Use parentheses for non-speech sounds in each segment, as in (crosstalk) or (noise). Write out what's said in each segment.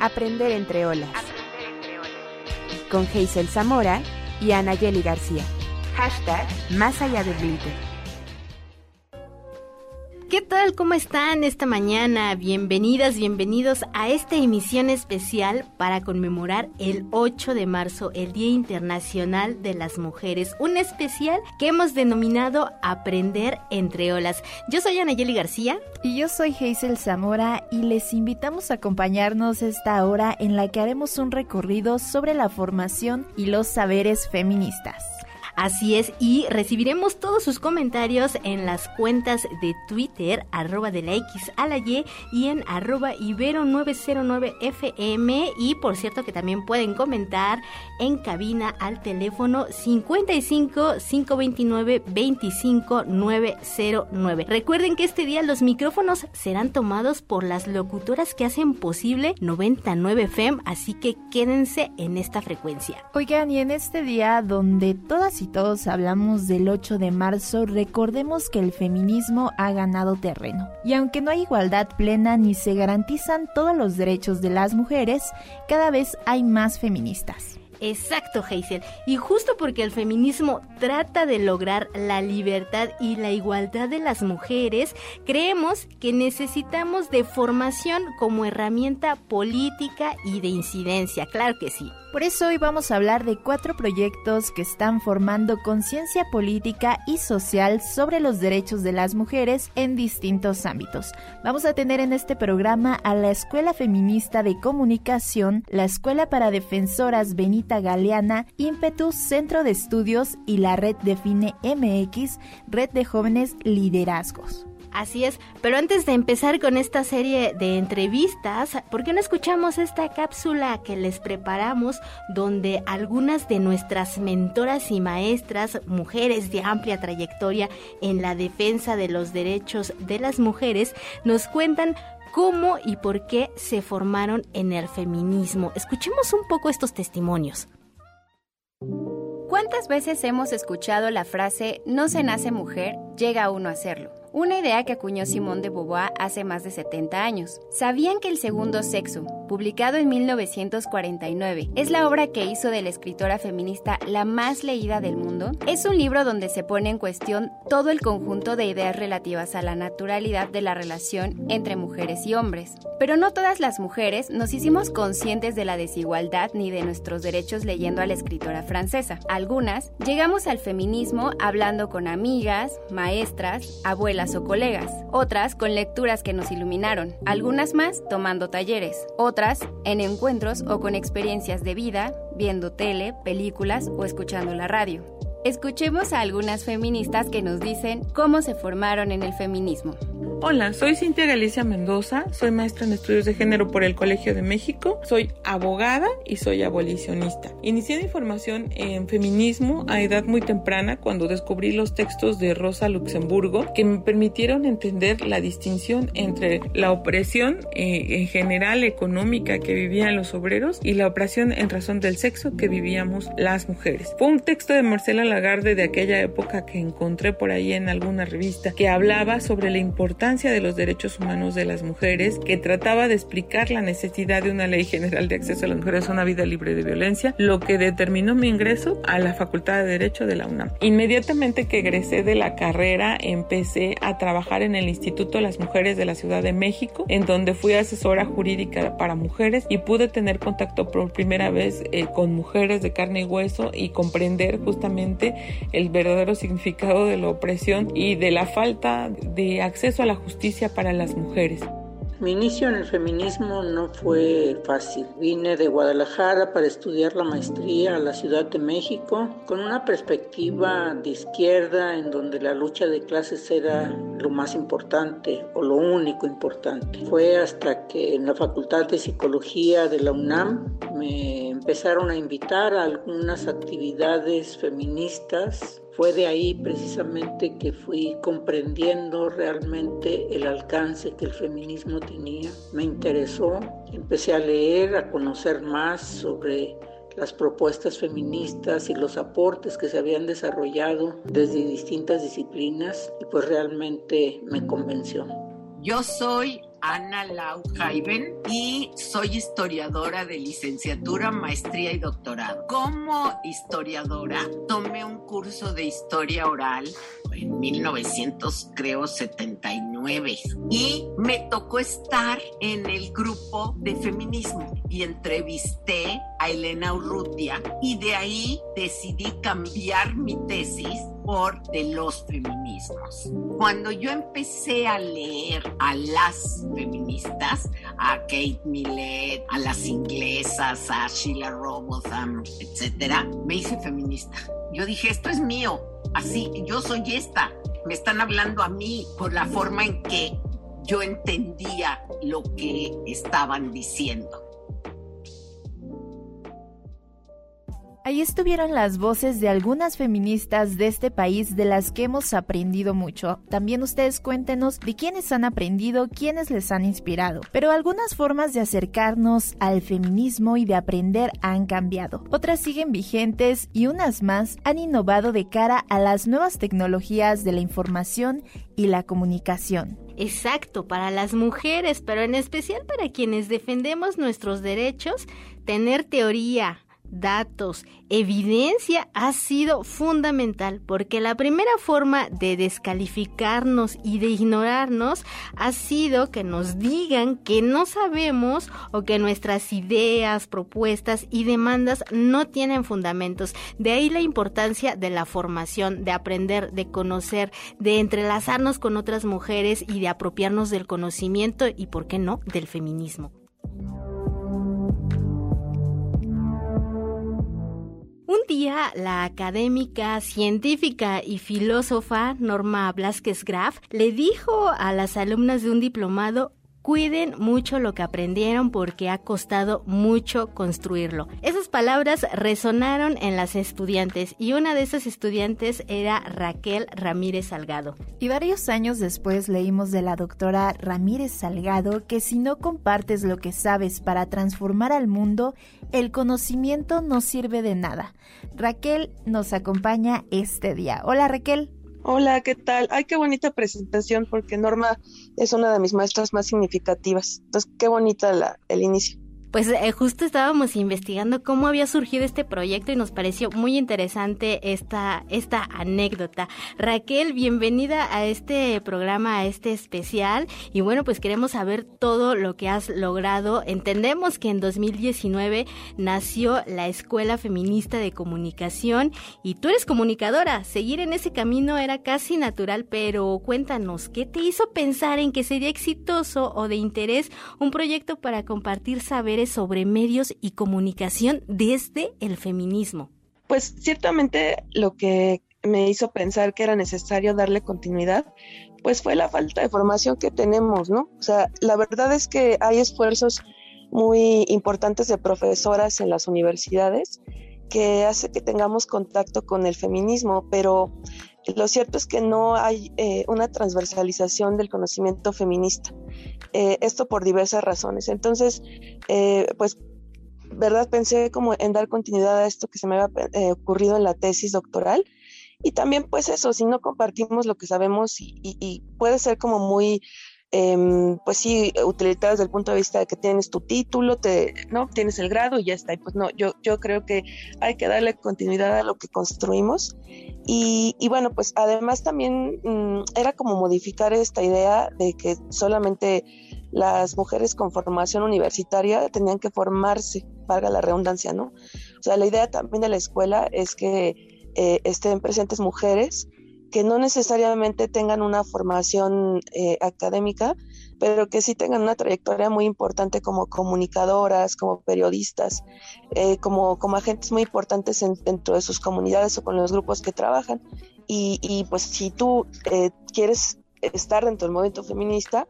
Aprender entre olas. Con Hazel Zamora y Anayeli García. Hashtag Más allá del glitter. ¿Cómo están esta mañana? Bienvenidas, bienvenidos a esta emisión especial para conmemorar el 8 de marzo, el Día Internacional de las Mujeres. Un especial que hemos denominado Aprender entre olas. Yo soy Anayeli García. Y yo soy Hazel Zamora y les invitamos a acompañarnos esta hora en la que haremos un recorrido sobre la formación y los saberes feministas. Así es, y recibiremos todos sus comentarios en las cuentas de Twitter, arroba de la X a la Y y en arroba ibero909fm. Y por cierto que también pueden comentar en cabina al teléfono 55 529 25 909. Recuerden que este día los micrófonos serán tomados por las locutoras que hacen posible 99 FM, así que quédense en esta frecuencia. Oigan, y en este día donde todas y todos hablamos del 8 de marzo, recordemos que el feminismo ha ganado terreno. Y aunque no hay igualdad plena ni se garantizan todos los derechos de las mujeres, cada vez hay más feministas. Exacto, Hazel. Y justo porque el feminismo trata de lograr la libertad y la igualdad de las mujeres, creemos que necesitamos de formación como herramienta política y de incidencia. Claro que sí. Por eso hoy vamos a hablar de cuatro proyectos que están formando conciencia política y social sobre los derechos de las mujeres en distintos ámbitos. Vamos a tener en este programa a la Escuela Feminista de Comunicación, la Escuela para Defensoras Benita Galeana, Impetus Centro de Estudios y la Red Define MX, Red de Jóvenes Liderazgos. Así es, pero antes de empezar con esta serie de entrevistas, ¿por qué no escuchamos esta cápsula que les preparamos donde algunas de nuestras mentoras y maestras, mujeres de amplia trayectoria en la defensa de los derechos de las mujeres, nos cuentan cómo y por qué se formaron en el feminismo? Escuchemos un poco estos testimonios. ¿Cuántas veces hemos escuchado la frase no se nace mujer, llega uno a serlo? Una idea que acuñó Simón de Beauvoir hace más de 70 años. ¿Sabían que El Segundo Sexo, publicado en 1949, es la obra que hizo de la escritora feminista la más leída del mundo? Es un libro donde se pone en cuestión todo el conjunto de ideas relativas a la naturalidad de la relación entre mujeres y hombres. Pero no todas las mujeres nos hicimos conscientes de la desigualdad ni de nuestros derechos leyendo a la escritora francesa. Algunas llegamos al feminismo hablando con amigas, maestras, abuelas, o colegas, otras con lecturas que nos iluminaron, algunas más tomando talleres, otras en encuentros o con experiencias de vida, viendo tele, películas o escuchando la radio. Escuchemos a algunas feministas que nos dicen cómo se formaron en el feminismo. Hola, soy Cintia Galicia Mendoza, soy maestra en estudios de género por el Colegio de México, soy abogada y soy abolicionista. Inicié mi formación en feminismo a edad muy temprana cuando descubrí los textos de Rosa Luxemburgo que me permitieron entender la distinción entre la opresión eh, en general económica que vivían los obreros y la opresión en razón del sexo que vivíamos las mujeres. Fue un texto de Marcela Lagarde de aquella época que encontré por ahí en alguna revista que hablaba sobre la importancia de los derechos humanos de las mujeres, que trataba de explicar la necesidad de una ley general de acceso a las mujeres a una vida libre de violencia, lo que determinó mi ingreso a la Facultad de Derecho de la UNAM. Inmediatamente que egresé de la carrera, empecé a trabajar en el Instituto de las Mujeres de la Ciudad de México, en donde fui asesora jurídica para mujeres y pude tener contacto por primera vez eh, con mujeres de carne y hueso y comprender justamente el verdadero significado de la opresión y de la falta de acceso a la justicia para las mujeres. Mi inicio en el feminismo no fue fácil. Vine de Guadalajara para estudiar la maestría a la Ciudad de México con una perspectiva de izquierda en donde la lucha de clases era lo más importante o lo único importante. Fue hasta que en la Facultad de Psicología de la UNAM me empezaron a invitar a algunas actividades feministas fue de ahí precisamente que fui comprendiendo realmente el alcance que el feminismo tenía. Me interesó, empecé a leer, a conocer más sobre las propuestas feministas y los aportes que se habían desarrollado desde distintas disciplinas y pues realmente me convenció. Yo soy Ana Lau Jaiben y soy historiadora de licenciatura, maestría y doctorado. Como historiadora, tomé un curso de historia oral en 1979 y me tocó estar en el grupo de feminismo y entrevisté a Elena Urrutia y de ahí decidí cambiar mi tesis por de los feminismos. Cuando yo empecé a leer a las feministas, a Kate Millett, a las inglesas, a Sheila Robotham, etcétera, me hice feminista. Yo dije, esto es mío, así, yo soy esta. Me están hablando a mí por la forma en que yo entendía lo que estaban diciendo. Ahí estuvieron las voces de algunas feministas de este país de las que hemos aprendido mucho. También ustedes cuéntenos de quiénes han aprendido, quiénes les han inspirado. Pero algunas formas de acercarnos al feminismo y de aprender han cambiado. Otras siguen vigentes y unas más han innovado de cara a las nuevas tecnologías de la información y la comunicación. Exacto, para las mujeres, pero en especial para quienes defendemos nuestros derechos, tener teoría, datos, evidencia ha sido fundamental porque la primera forma de descalificarnos y de ignorarnos ha sido que nos digan que no sabemos o que nuestras ideas, propuestas y demandas no tienen fundamentos. De ahí la importancia de la formación, de aprender, de conocer, de entrelazarnos con otras mujeres y de apropiarnos del conocimiento y, ¿por qué no?, del feminismo. Un día, la académica, científica y filósofa Norma Blasquez Graf le dijo a las alumnas de un diplomado cuiden mucho lo que aprendieron porque ha costado mucho construirlo. Esas palabras resonaron en las estudiantes y una de esas estudiantes era Raquel Ramírez Salgado. Y varios años después leímos de la doctora Ramírez Salgado que si no compartes lo que sabes para transformar al mundo, el conocimiento no sirve de nada. Raquel nos acompaña este día. Hola Raquel. Hola, ¿qué tal? Ay, qué bonita presentación, porque Norma es una de mis maestras más significativas. Entonces, qué bonita la, el inicio. Pues eh, justo estábamos investigando cómo había surgido este proyecto y nos pareció muy interesante esta, esta anécdota. Raquel, bienvenida a este programa, a este especial. Y bueno, pues queremos saber todo lo que has logrado. Entendemos que en 2019 nació la Escuela Feminista de Comunicación y tú eres comunicadora. Seguir en ese camino era casi natural, pero cuéntanos, ¿qué te hizo pensar en que sería exitoso o de interés un proyecto para compartir saber sobre medios y comunicación desde el feminismo? Pues ciertamente lo que me hizo pensar que era necesario darle continuidad, pues fue la falta de formación que tenemos, ¿no? O sea, la verdad es que hay esfuerzos muy importantes de profesoras en las universidades que hace que tengamos contacto con el feminismo, pero lo cierto es que no hay eh, una transversalización del conocimiento feminista. Eh, esto por diversas razones. Entonces, eh, pues, ¿verdad? Pensé como en dar continuidad a esto que se me había ocurrido en la tesis doctoral. Y también, pues eso, si no compartimos lo que sabemos y puede ser como muy Em, pues sí, utilitario desde el punto de vista de que tienes tu título, te, ¿no? Tienes el grado y ya está. Y pues no, yo, yo creo que hay que darle continuidad a lo que construimos. Y, bueno, pues además también mm, era como modificar esta idea de que solamente las mujeres con formación universitaria tenían que formarse, valga la redundancia, ¿no? O sea, la idea también de la escuela es que eh, estén presentes mujeres que no necesariamente tengan una formación eh, académica, pero que sí tengan una trayectoria muy importante como comunicadoras, como periodistas, eh, como, como agentes muy importantes dentro de sus comunidades o con los grupos que trabajan. Y, pues si tú eh, quieres estar dentro del movimiento feminista,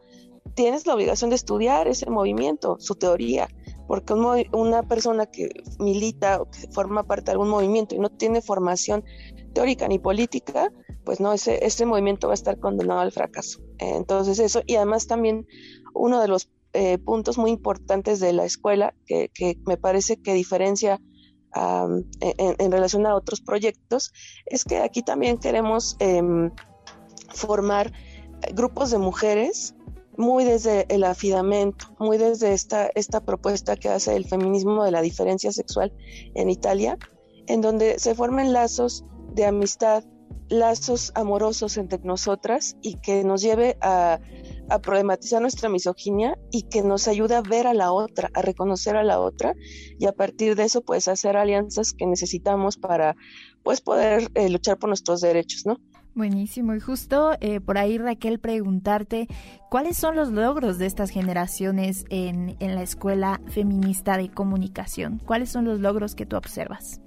tienes la obligación de estudiar ese movimiento, su teoría, porque una persona que milita o que forma parte de algún movimiento y no tiene formación teórica ni política, pues no, ese, movimiento va a estar condenado al fracaso. Entonces eso, y además también uno de los eh, puntos muy importantes de la escuela, que, me parece que diferencia en, relación a otros proyectos, es que aquí también queremos em, formar grupos de mujeres muy desde el afidamento, muy desde esta, esta propuesta que hace el feminismo de la diferencia sexual en Italia, en donde se formen lazos de amistad, lazos amorosos entre nosotras y que nos lleve a, a, problematizar nuestra misoginia y que nos ayude a ver a la otra, a reconocer a la otra y a partir de eso pues hacer alianzas que necesitamos para pues poder eh, luchar por nuestros derechos, ¿no? Buenísimo. Y justo eh, por ahí, Raquel, preguntarte cuáles son los logros de estas generaciones en, en la Escuela Feminista de Comunicación. ¿Cuáles son los logros que tú observas?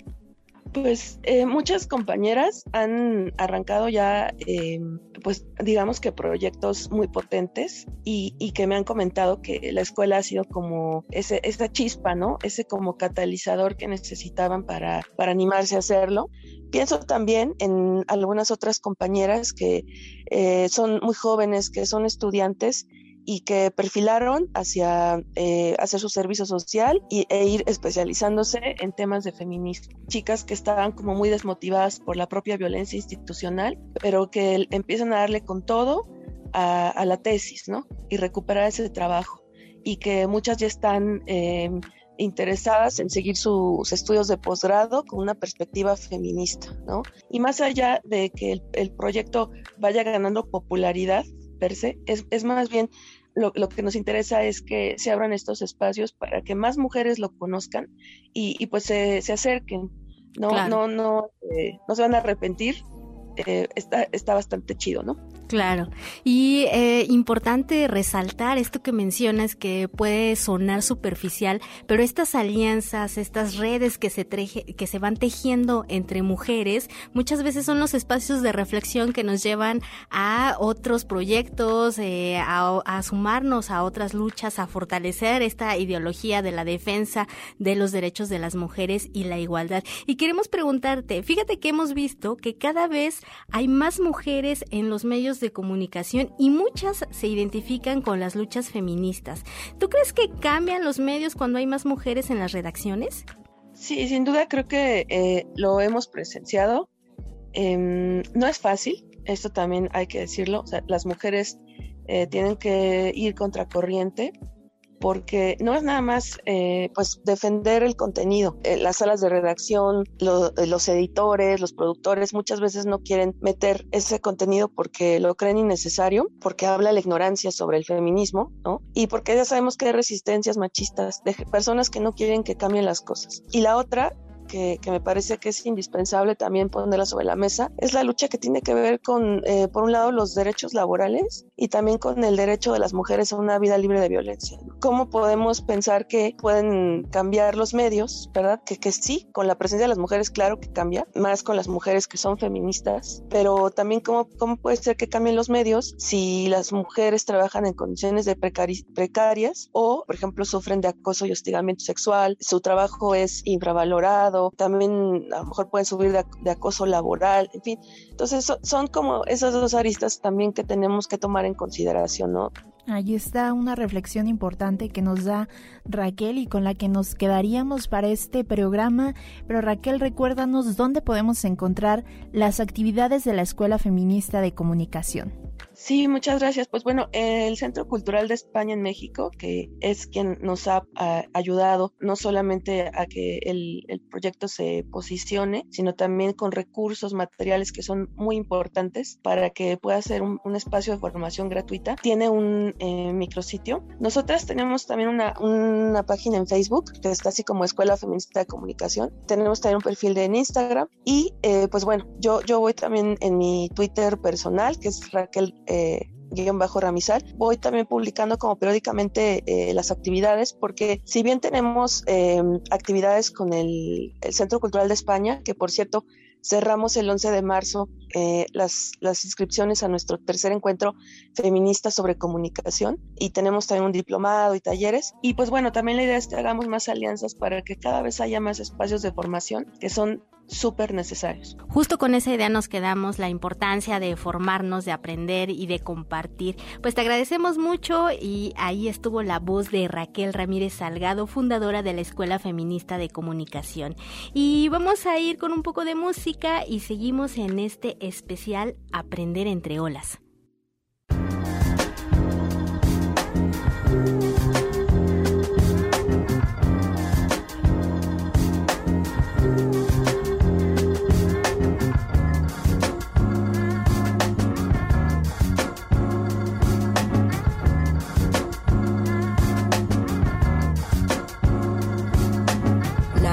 Pues eh, muchas compañeras han arrancado ya, eh, pues digamos que proyectos muy potentes y, que me han comentado que la escuela ha sido como ese, esa chispa, ¿no? Ese como catalizador que necesitaban para, para animarse a hacerlo. Pienso también en algunas otras compañeras que eh, son muy jóvenes, que son estudiantes y que perfilaron hacia eh, hacer su servicio social y, e ir especializándose en temas de feminismo. Chicas que estaban como muy desmotivadas por la propia violencia institucional, pero que empiezan a darle con todo a, la tesis, ¿no? Y recuperar ese trabajo. Y que muchas ya están eh, interesadas en seguir sus estudios de posgrado con una perspectiva feminista, ¿no? Y más allá de que el, el proyecto vaya ganando popularidad, es, es más bien lo, lo, que nos interesa es que se abran estos espacios para que más mujeres lo conozcan y, y pues se, se, acerquen. No, no, no, eh, no se van a arrepentir. Eh, está, está bastante chido, ¿no? Claro. Y eh, importante resaltar esto que mencionas que puede sonar superficial, pero estas alianzas, estas redes que se, que se van tejiendo entre mujeres, muchas veces son los espacios de reflexión que nos llevan a otros proyectos, eh, a, a sumarnos a otras luchas, a fortalecer esta ideología de la defensa de los derechos de las mujeres y la igualdad. Y queremos preguntarte, fíjate que hemos visto que cada vez hay más mujeres en los medios de comunicación y muchas se identifican con las luchas feministas. ¿Tú crees que cambian los medios cuando hay más mujeres en las redacciones? Sí, sin duda creo que eh, lo hemos presenciado. Eh, no es fácil, esto también hay que decirlo. O sea, las mujeres eh, tienen que ir contracorriente porque no es nada más eh, pues defender el contenido. Eh, las salas de redacción, eh, los editores, los productores muchas veces no quieren meter ese contenido porque lo creen innecesario, porque habla la ignorancia sobre el feminismo, ¿no? Y porque ya sabemos que hay resistencias machistas de personas que no quieren que cambien las cosas. Y la otra que, me parece que es indispensable también ponerla sobre la mesa es la lucha que tiene que ver con, eh, por un lado, los derechos laborales y también con el derecho de las mujeres a una vida libre de violencia. ¿Cómo podemos pensar que pueden cambiar los medios, verdad? Que, que sí, con la presencia de las mujeres, claro que cambia, más con las mujeres que son feministas, pero también cómo, cómo puede ser que cambien los medios si las mujeres trabajan en condiciones de precarias o, por ejemplo, sufren de acoso y hostigamiento sexual, su trabajo es infravalorado, también a lo mejor pueden subir de, acoso laboral, en fin. Entonces son como esas dos aristas también que tenemos que tomar en consideración, ¿no? Ahí está una reflexión importante que nos da Raquel y con la que nos quedaríamos para este programa. Pero Raquel, recuérdanos dónde podemos encontrar las actividades de la Escuela Feminista de Comunicación. Sí, muchas gracias. Pues bueno, el Centro Cultural de España en México, que es quien nos ha, ayudado no solamente a que el, proyecto se posicione, sino también con recursos materiales que son muy importantes para que pueda ser un, espacio de formación gratuita. Tiene un eh, micrositio. Nosotras tenemos también una, una página en Facebook, que está así como Escuela Feminista de Comunicación. Tenemos también un perfil de en Instagram y eh, pues bueno, yo, yo voy también en mi Twitter personal, que es Raquel eh, guion bajo Ramizal. Voy también publicando como periódicamente eh, las actividades porque si bien tenemos em, actividades con el, Centro Cultural de España, que por cierto cerramos el 11 de marzo eh, las, las inscripciones a nuestro tercer encuentro feminista sobre comunicación y tenemos también un diplomado y talleres. Y pues bueno, también la idea es que hagamos más alianzas para que cada vez haya más espacios de formación que son súper necesarios. Justo con esa idea nos quedamos, la importancia de formarnos, de aprender y de compartir. Pues te agradecemos mucho y ahí estuvo la voz de Raquel Ramírez Salgado, fundadora de la Escuela Feminista de Comunicación. Y vamos a ir con un poco de música y seguimos en este especial Aprender entre olas.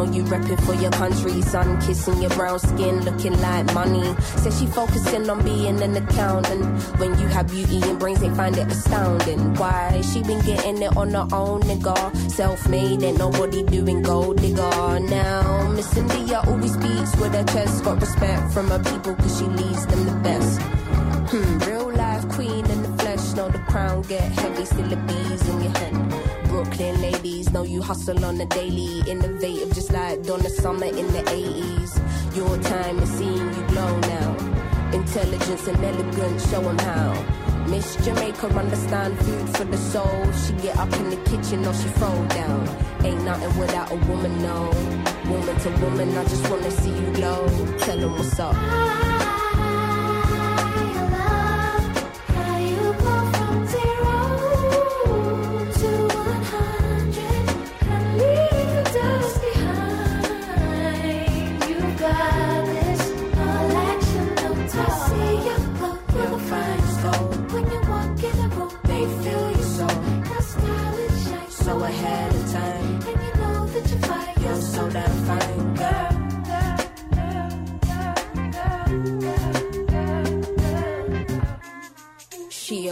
Know you repping for your country. Sun kissing your brown skin, looking like money. Says she focusing on being an accountant. When you have beauty and brains, they find it astounding. Why? She been getting it on her own, nigga. Self made, ain't nobody doing gold, nigga. Now, Miss India always speaks with her chest. Got respect from her people, cause she leads them the best. Hmm, real crown get heavy, bees in your head. Brooklyn ladies know you hustle on the daily. Innovative, just like Donna Summer in the 80s. Your time is seeing you glow now. Intelligence and elegance, show them how. Miss Jamaica understand food for the soul. She get up in the kitchen or she throw down. Ain't nothing without a woman, no. Woman to woman, I just wanna see you glow. Tell them what's up.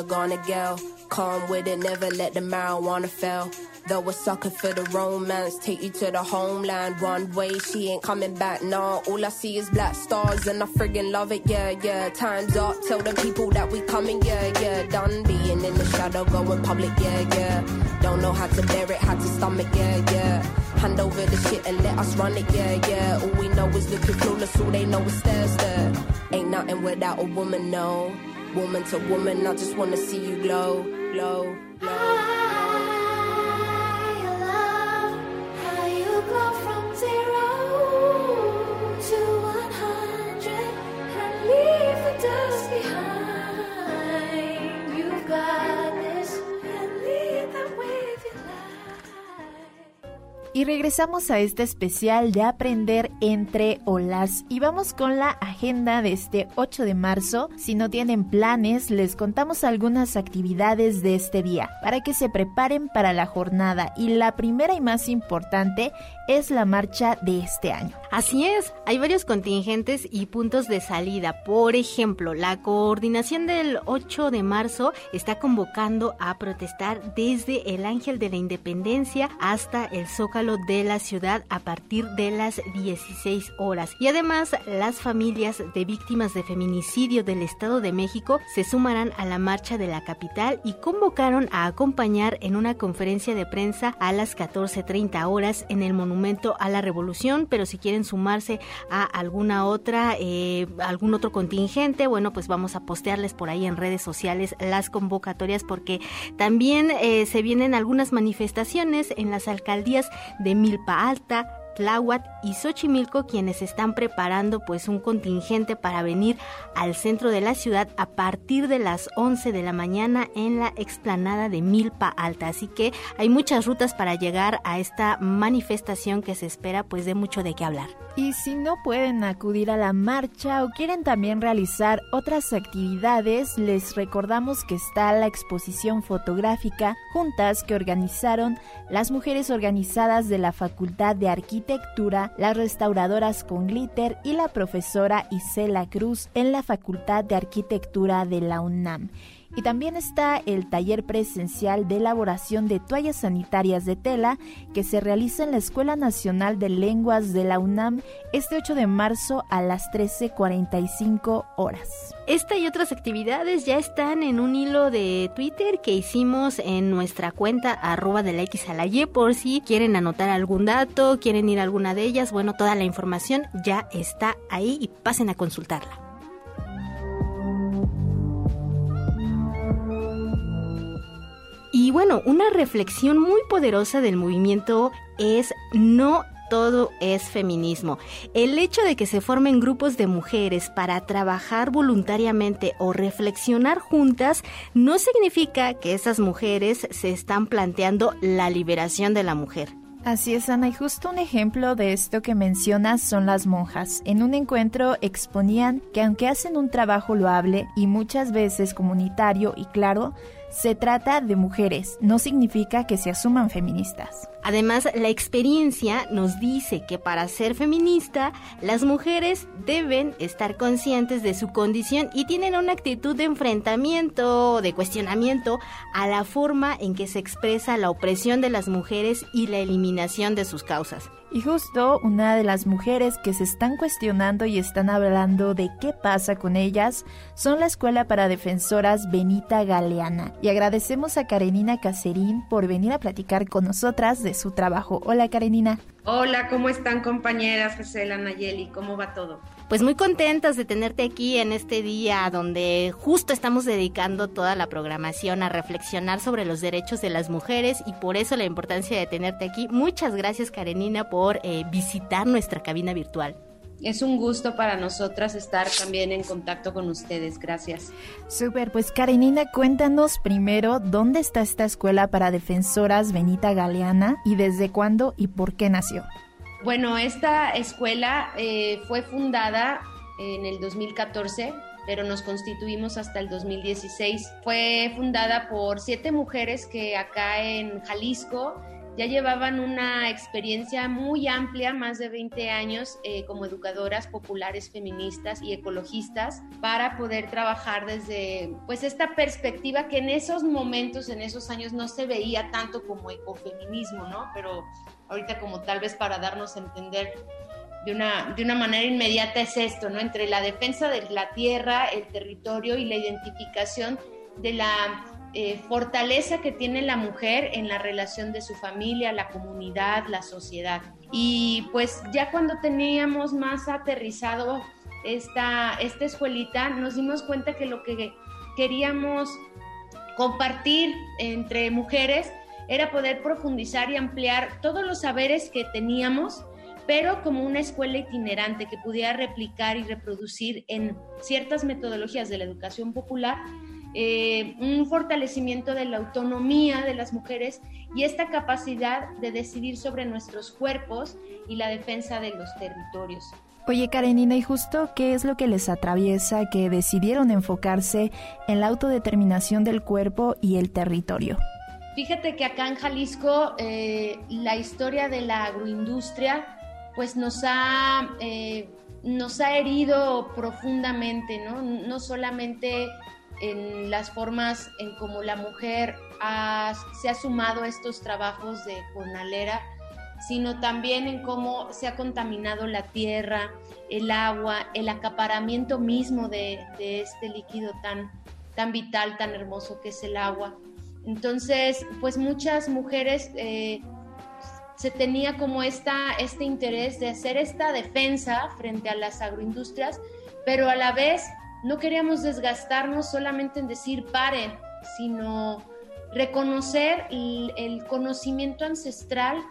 Gonna go. Calm with it, never let the marijuana fail. Though a sucker for the romance, take you to the homeland. One way, she ain't coming back, nah. All I see is black stars, and I friggin' love it, yeah, yeah. Time's up, tell the people that we coming, yeah, yeah. Done being in the shadow, going public, yeah, yeah. Don't know how to bear it, how to stomach, yeah, yeah. Hand over the shit and let us run it, yeah, yeah. All we know is looking clueless, all they know is stare, stare. Ain't nothing without a woman, no. Woman to woman, I just wanna see you glow, glow, glow. Y regresamos a este especial de aprender entre olas y vamos con la agenda de este 8 de marzo. Si no tienen planes, les contamos algunas actividades de este día para que se preparen para la jornada y la primera y más importante es la marcha de este año. Así es, hay varios contingentes y puntos de salida. Por ejemplo, la coordinación del 8 de marzo está convocando a protestar desde el Ángel de la Independencia hasta el Zócalo de la ciudad a partir de las 16 horas. Y además, las familias de víctimas de feminicidio del Estado de México se sumarán a la marcha de la capital y convocaron a acompañar en una conferencia de prensa a las 14.30 horas en el Monumento a la Revolución, pero si quieren sumarse a alguna otra, eh, algún otro contingente, bueno, pues vamos a postearles por ahí en redes sociales las convocatorias porque también eh, se vienen algunas manifestaciones en las alcaldías de Milpa Alta, Tláhuac y Xochimilco quienes están preparando pues un contingente para venir al centro de la ciudad a partir de las 11 de la mañana en la explanada de Milpa Alta. Así que hay muchas rutas para llegar a esta manifestación que se espera pues de mucho de qué hablar. Y si no pueden acudir a la marcha o quieren también realizar otras actividades, les recordamos que está la exposición fotográfica Juntas que organizaron las mujeres organizadas de la Facultad de Arquitectura, las restauradoras con glitter y la profesora Isela Cruz en la Facultad de Arquitectura de la UNAM. Y también está el taller presencial de elaboración de toallas sanitarias de tela que se realiza en la Escuela Nacional de Lenguas de la UNAM este 8 de marzo a las 13.45 horas. Esta y otras actividades ya están en un hilo de Twitter que hicimos en nuestra cuenta arroba de la X a la Y por si quieren anotar algún dato, quieren ir a alguna de ellas, bueno, toda la información ya está ahí y pasen a consultarla. Y bueno, una reflexión muy poderosa del movimiento es no todo es feminismo. El hecho de que se formen grupos de mujeres para trabajar voluntariamente o reflexionar juntas no significa que esas mujeres se están planteando la liberación de la mujer. Así es, Ana, y justo un ejemplo de esto que mencionas son las monjas. En un encuentro exponían que aunque hacen un trabajo loable y muchas veces comunitario y claro, se trata de mujeres, no significa que se asuman feministas. Además, la experiencia nos dice que para ser feminista, las mujeres deben estar conscientes de su condición y tienen una actitud de enfrentamiento, de cuestionamiento a la forma en que se expresa la opresión de las mujeres y la eliminación de sus causas. Y justo una de las mujeres que se están cuestionando y están hablando de qué pasa con ellas son la Escuela para Defensoras Benita Galeana. Y agradecemos a Karenina Cacerín por venir a platicar con nosotras de su trabajo. Hola Karenina. Hola, ¿cómo están compañeras? Gisela Nayeli, ¿cómo va todo? Pues muy contentas de tenerte aquí en este día donde justo estamos dedicando toda la programación a reflexionar sobre los derechos de las mujeres y por eso la importancia de tenerte aquí. Muchas gracias Karenina por eh, visitar nuestra cabina virtual. Es un gusto para nosotras estar también en contacto con ustedes. Gracias. Super, pues Karenina, cuéntanos primero dónde está esta escuela para defensoras Benita Galeana y desde cuándo y por qué nació. Bueno, esta escuela eh, fue fundada en el 2014 pero nos constituimos hasta el 2016. Fue fundada por siete mujeres que acá en Jalisco ya llevaban una experiencia muy amplia, más de 20 años eh, como educadoras populares feministas y ecologistas para poder trabajar desde pues esta perspectiva que en esos momentos, en esos años no se veía tanto como ecofeminismo, ¿no? Pero ahorita como tal vez para darnos a entender de una, de una manera inmediata es esto, ¿no? Entre la defensa de la tierra, el territorio y la identificación de la eh, fortaleza que tiene la mujer en la relación de su familia, la comunidad, la sociedad. Y pues ya cuando teníamos más aterrizado esta, esta escuelita, nos dimos cuenta que lo que queríamos compartir entre mujeres era poder profundizar y ampliar todos los saberes que teníamos, pero como una escuela itinerante que pudiera replicar y reproducir en ciertas metodologías de la educación popular eh, un fortalecimiento de la autonomía de las mujeres y esta capacidad de decidir sobre nuestros cuerpos y la defensa de los territorios. Oye Karenina, ¿y justo qué es lo que les atraviesa que decidieron enfocarse en la autodeterminación del cuerpo y el territorio? Fíjate que acá en Jalisco eh, la historia de la agroindustria pues nos ha, eh, nos ha herido profundamente, ¿no? No solamente en las formas en cómo la mujer se ha sumado a estos trabajos de jornalera, sino también en cómo se ha contaminado la tierra, el agua, el acaparamiento mismo de, este líquido tan, tan vital, tan hermoso que es el agua. Entonces, pues muchas mujeres eh, se tenía como esta, este interés de hacer esta defensa frente a las agroindustrias, pero a la vez no queríamos desgastarnos solamente en decir paren, sino reconocer el, conocimiento ancestral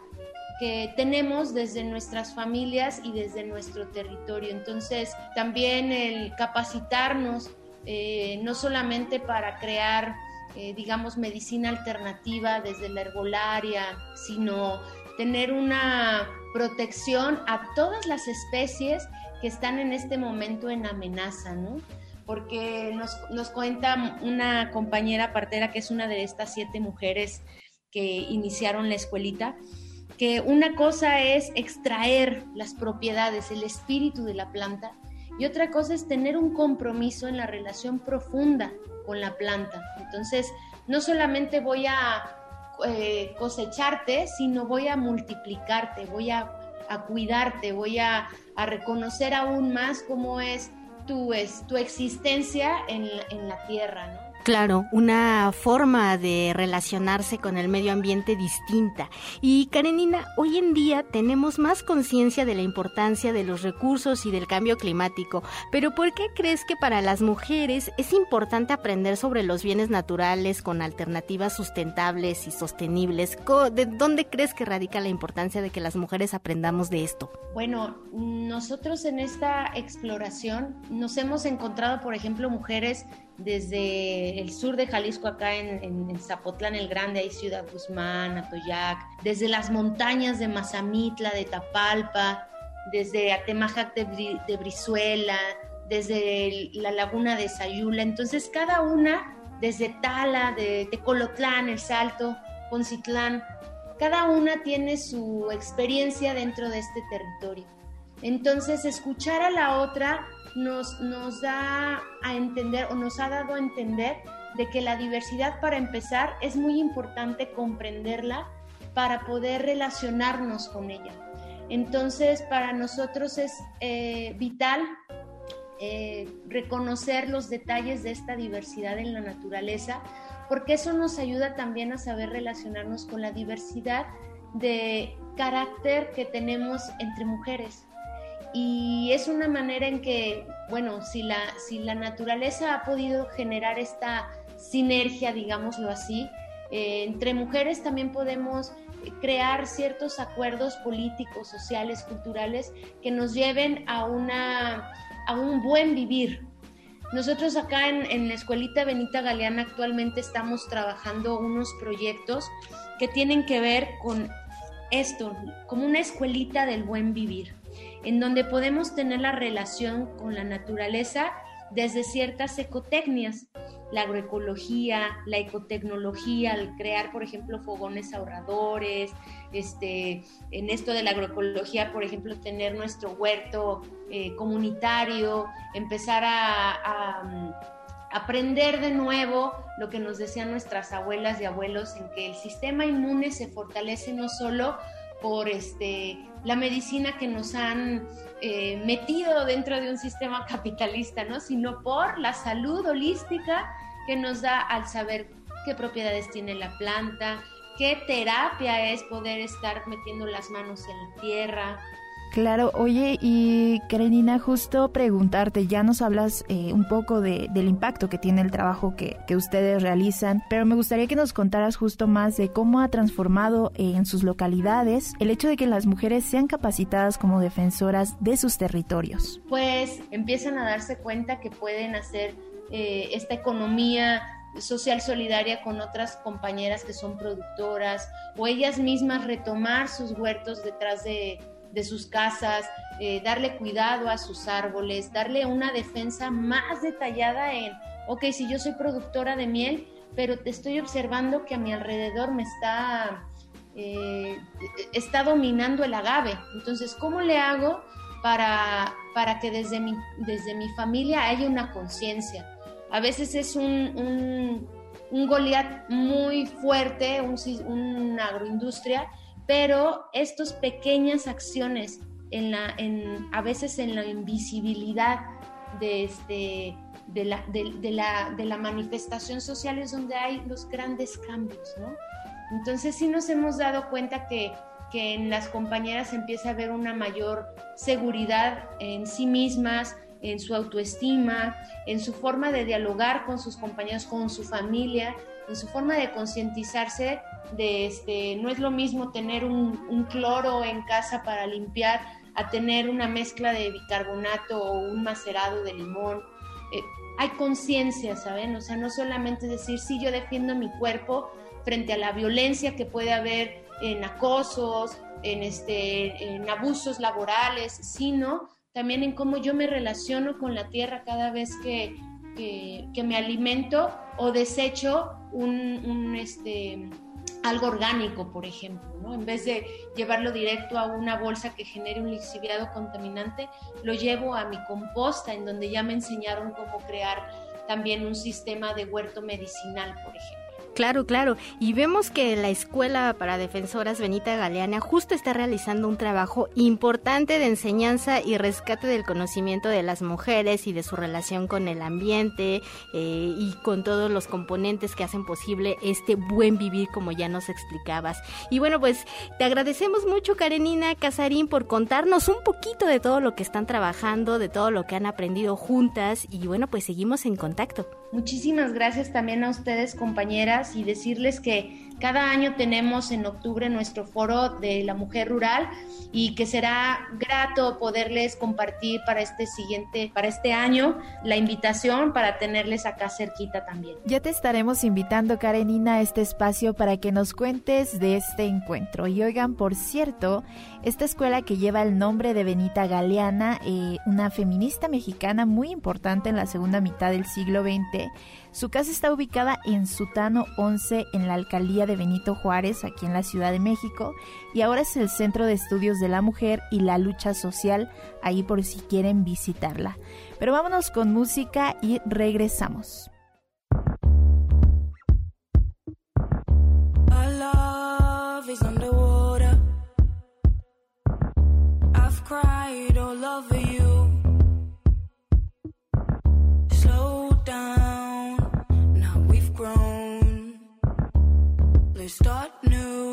que tenemos desde nuestras familias y desde nuestro territorio. Entonces, también el capacitarnos, eh, no solamente para crear, eh, digamos, medicina alternativa desde la herbolaria, sino tener una protección a todas las especies que están en este momento en amenaza, ¿no? Porque nos, nos cuenta una compañera partera que es una de estas siete mujeres que iniciaron la escuelita, que una cosa es extraer las propiedades, el espíritu de la planta, y otra cosa es tener un compromiso en la relación profunda con la planta. Entonces, no solamente voy a eh, cosecharte, sino voy a multiplicarte, voy a, cuidarte, voy a, reconocer aún más cómo es tu, es, tu existencia en, en la tierra, ¿no? Claro, una forma de relacionarse con el medio ambiente distinta. Y Karenina, hoy en día tenemos más conciencia de la importancia de los recursos y del cambio climático, pero ¿por qué crees que para las mujeres es importante aprender sobre los bienes naturales con alternativas sustentables y sostenibles? ¿De dónde crees que radica la importancia de que las mujeres aprendamos de esto? Bueno, nosotros en esta exploración nos hemos encontrado, por ejemplo, mujeres desde el sur de Jalisco, acá en, Zapotlán el Grande, hay Ciudad Guzmán, Atoyac, desde las montañas de Mazamitla, de Tapalpa, desde Atemajac de, Brizuela, desde la laguna de Sayula. Entonces, cada una, desde Tala, de Tecolotlán, El Salto, Poncitlán, cada una tiene su experiencia dentro de este territorio. Entonces, escuchar a la otra nos, nos da a entender o nos ha dado a entender de que la diversidad para empezar es muy importante comprenderla para poder relacionarnos con ella. Entonces, para nosotros es eh, vital eh, reconocer los detalles de esta diversidad en la naturaleza, porque eso nos ayuda también a saber relacionarnos con la diversidad de carácter que tenemos entre mujeres y es una manera en que, bueno, si la, si la naturaleza ha podido generar esta sinergia, digámoslo así, eh, entre mujeres también podemos crear ciertos acuerdos políticos, sociales, culturales que nos lleven a, una, a un buen vivir. Nosotros acá en, en la Escuelita Benita Galeana actualmente estamos trabajando unos proyectos que tienen que ver con esto, como una escuelita del buen vivir en donde podemos tener la relación con la naturaleza desde ciertas ecotecnias, la agroecología, la ecotecnología, al crear, por ejemplo, fogones ahorradores, este, en esto de la agroecología, por ejemplo, tener nuestro huerto eh, comunitario, empezar a, mm, aprender de nuevo lo que nos decían nuestras abuelas y abuelos, en que el sistema inmune se fortalece no solo por este, la medicina que nos han eh, metido dentro de un sistema (laughs) capitalista, ¿no? sino por la salud holística que nos da al saber qué propiedades tiene la planta, qué terapia es poder estar metiendo las manos en la tierra, Claro, oye, y Karenina, justo preguntarte, ya nos hablas eh, un poco de, del impacto que tiene el trabajo que, que, ustedes realizan, pero me gustaría que nos contaras justo más de cómo ha transformado en sus localidades el hecho de que las mujeres sean capacitadas como defensoras de sus territorios. Pues empiezan a darse cuenta que pueden hacer eh, esta economía social solidaria con otras compañeras que son productoras o ellas mismas retomar sus huertos detrás de de sus casas, eh, darle cuidado a sus árboles, darle una defensa más detallada en, ok, si yo soy productora de miel, pero te estoy observando que a mi alrededor me está, eh, está dominando el agave. Entonces, ¿cómo le hago para, para que desde mi, desde mi familia haya una conciencia? A veces es un, un, Goliat muy fuerte, un, una agroindustria, pero estas pequeñas acciones, en la, en, a veces en la invisibilidad de, este, la, manifestación social es donde hay los grandes cambios. Entonces sí nos hemos dado cuenta que, que en las compañeras empieza a haber una mayor seguridad en sí mismas, en su autoestima, en su forma de dialogar con sus compañeros, con su familia, en su forma de concientizarse de este, no es lo mismo tener un, cloro en casa para limpiar a tener una mezcla de bicarbonato o un macerado de limón. Eh, hay conciencia, ¿saben? O sea, no solamente decir, sí, yo defiendo mi cuerpo frente a la violencia que puede haber en acosos, en, este, en abusos laborales, sino también en cómo yo me relaciono con la tierra cada vez que, que, me alimento o desecho un, este, algo orgánico, por ejemplo, ¿no? En vez de llevarlo directo a una bolsa que genere un lixiviado contaminante, lo llevo a mi composta, en donde ya me enseñaron cómo crear también un sistema de huerto medicinal, por ejemplo. Claro, claro. Y vemos que la Escuela para Defensoras Benita Galeana justo está realizando un trabajo importante de enseñanza y rescate del conocimiento de las mujeres y de su relación con el ambiente eh, y con todos los componentes que hacen posible este buen vivir, como ya nos explicabas. Y bueno, pues te agradecemos mucho, Karenina Casarín, por contarnos un poquito de todo lo que están trabajando, de todo lo que han aprendido juntas. Y bueno, pues seguimos en contacto. Muchísimas gracias también a ustedes, compañeras, y decirles que cada año tenemos en octubre nuestro foro de la mujer rural y que será grato poderles compartir para este siguiente, para este año, la invitación para tenerles acá cerquita también. Ya te estaremos invitando, Karenina, a este espacio para que nos cuentes de este encuentro. Y oigan, por cierto, esta escuela que lleva el nombre de Benita Galeana, eh, una feminista mexicana muy importante en la segunda mitad del siglo XX, su casa está ubicada en Sutano 11 en la alcaldía de Benito Juárez, aquí en la Ciudad de México, y ahora es el Centro de Estudios de la Mujer y la Lucha Social, ahí por si quieren visitarla. Pero vámonos con música y regresamos. cried all over you. Slow down, now we've grown. Let's start new.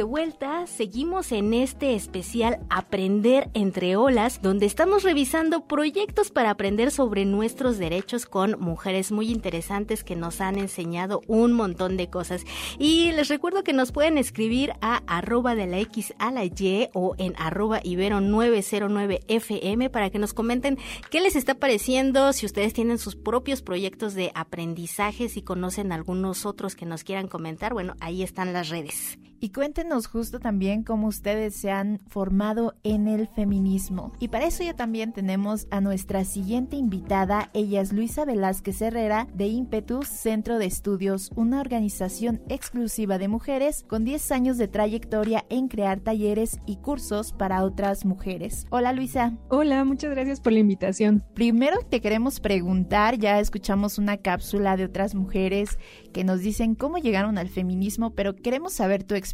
De vuelta, seguimos en este especial Aprender entre olas, donde estamos revisando proyectos para aprender sobre nuestros derechos con mujeres muy interesantes que nos han enseñado un montón de cosas. Y les recuerdo que nos pueden escribir a arroba de la X a la Y o en arroba ibero 909 FM para que nos comenten qué les está pareciendo, si ustedes tienen sus propios proyectos de aprendizaje, si conocen algunos otros que nos quieran comentar, bueno, ahí están las redes. Y cuéntenos justo también cómo ustedes se han formado en el feminismo. Y para eso ya también tenemos a nuestra siguiente invitada. Ella es Luisa Velázquez Herrera de Impetus Centro de Estudios, una organización exclusiva de mujeres con 10 años de trayectoria en crear talleres y cursos para otras mujeres. Hola Luisa. Hola, muchas gracias por la invitación. Primero te queremos preguntar, ya escuchamos una cápsula de otras mujeres que nos dicen cómo llegaron al feminismo, pero queremos saber tu experiencia.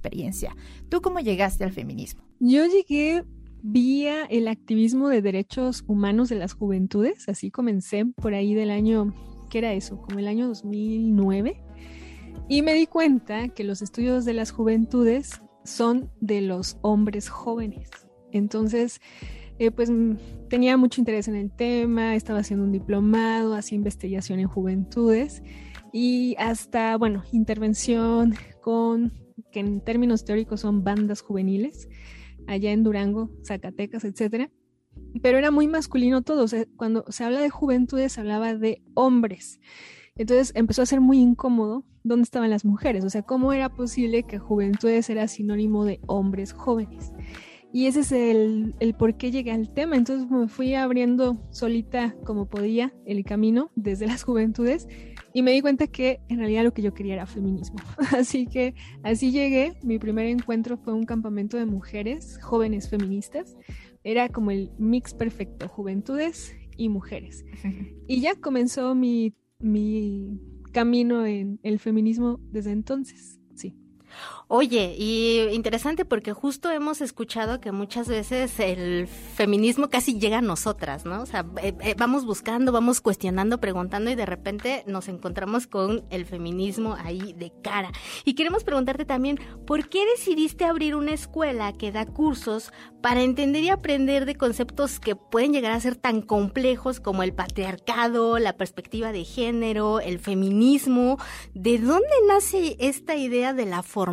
¿Tú cómo llegaste al feminismo? Yo llegué vía el activismo de derechos humanos de las juventudes, así comencé por ahí del año, ¿qué era eso? Como el año 2009. Y me di cuenta que los estudios de las juventudes son de los hombres jóvenes. Entonces, eh, pues tenía mucho interés en el tema, estaba haciendo un diplomado, hacía investigación en juventudes y hasta, bueno, intervención con, que en términos teóricos son bandas juveniles, allá en Durango, Zacatecas, etcétera. Pero era muy masculino todo, cuando se habla de juventudes se hablaba de hombres. Entonces empezó a ser muy incómodo dónde estaban las mujeres, o sea, cómo era posible que juventudes era sinónimo de hombres jóvenes. Y ese es el, el por qué llegué al tema. Entonces me fui abriendo solita como podía el camino desde las juventudes y me di cuenta que en realidad lo que yo quería era feminismo. (laughs) Así que así llegué. Mi primer encuentro fue un campamento de mujeres jóvenes feministas. Era como el mix perfecto, juventudes y mujeres. (laughs) Y ya comenzó mi, mi camino en el feminismo desde entonces. Oye, y interesante porque justo hemos escuchado que muchas veces el feminismo casi llega a nosotras, ¿no? O sea, eh, eh, vamos buscando, vamos cuestionando, preguntando y de repente nos encontramos con el feminismo ahí de cara. Y queremos preguntarte también, ¿por qué decidiste abrir una escuela que da cursos para entender y aprender de conceptos que pueden llegar a ser tan complejos como el patriarcado, la perspectiva de género, el feminismo? ¿De dónde nace esta idea de la formación?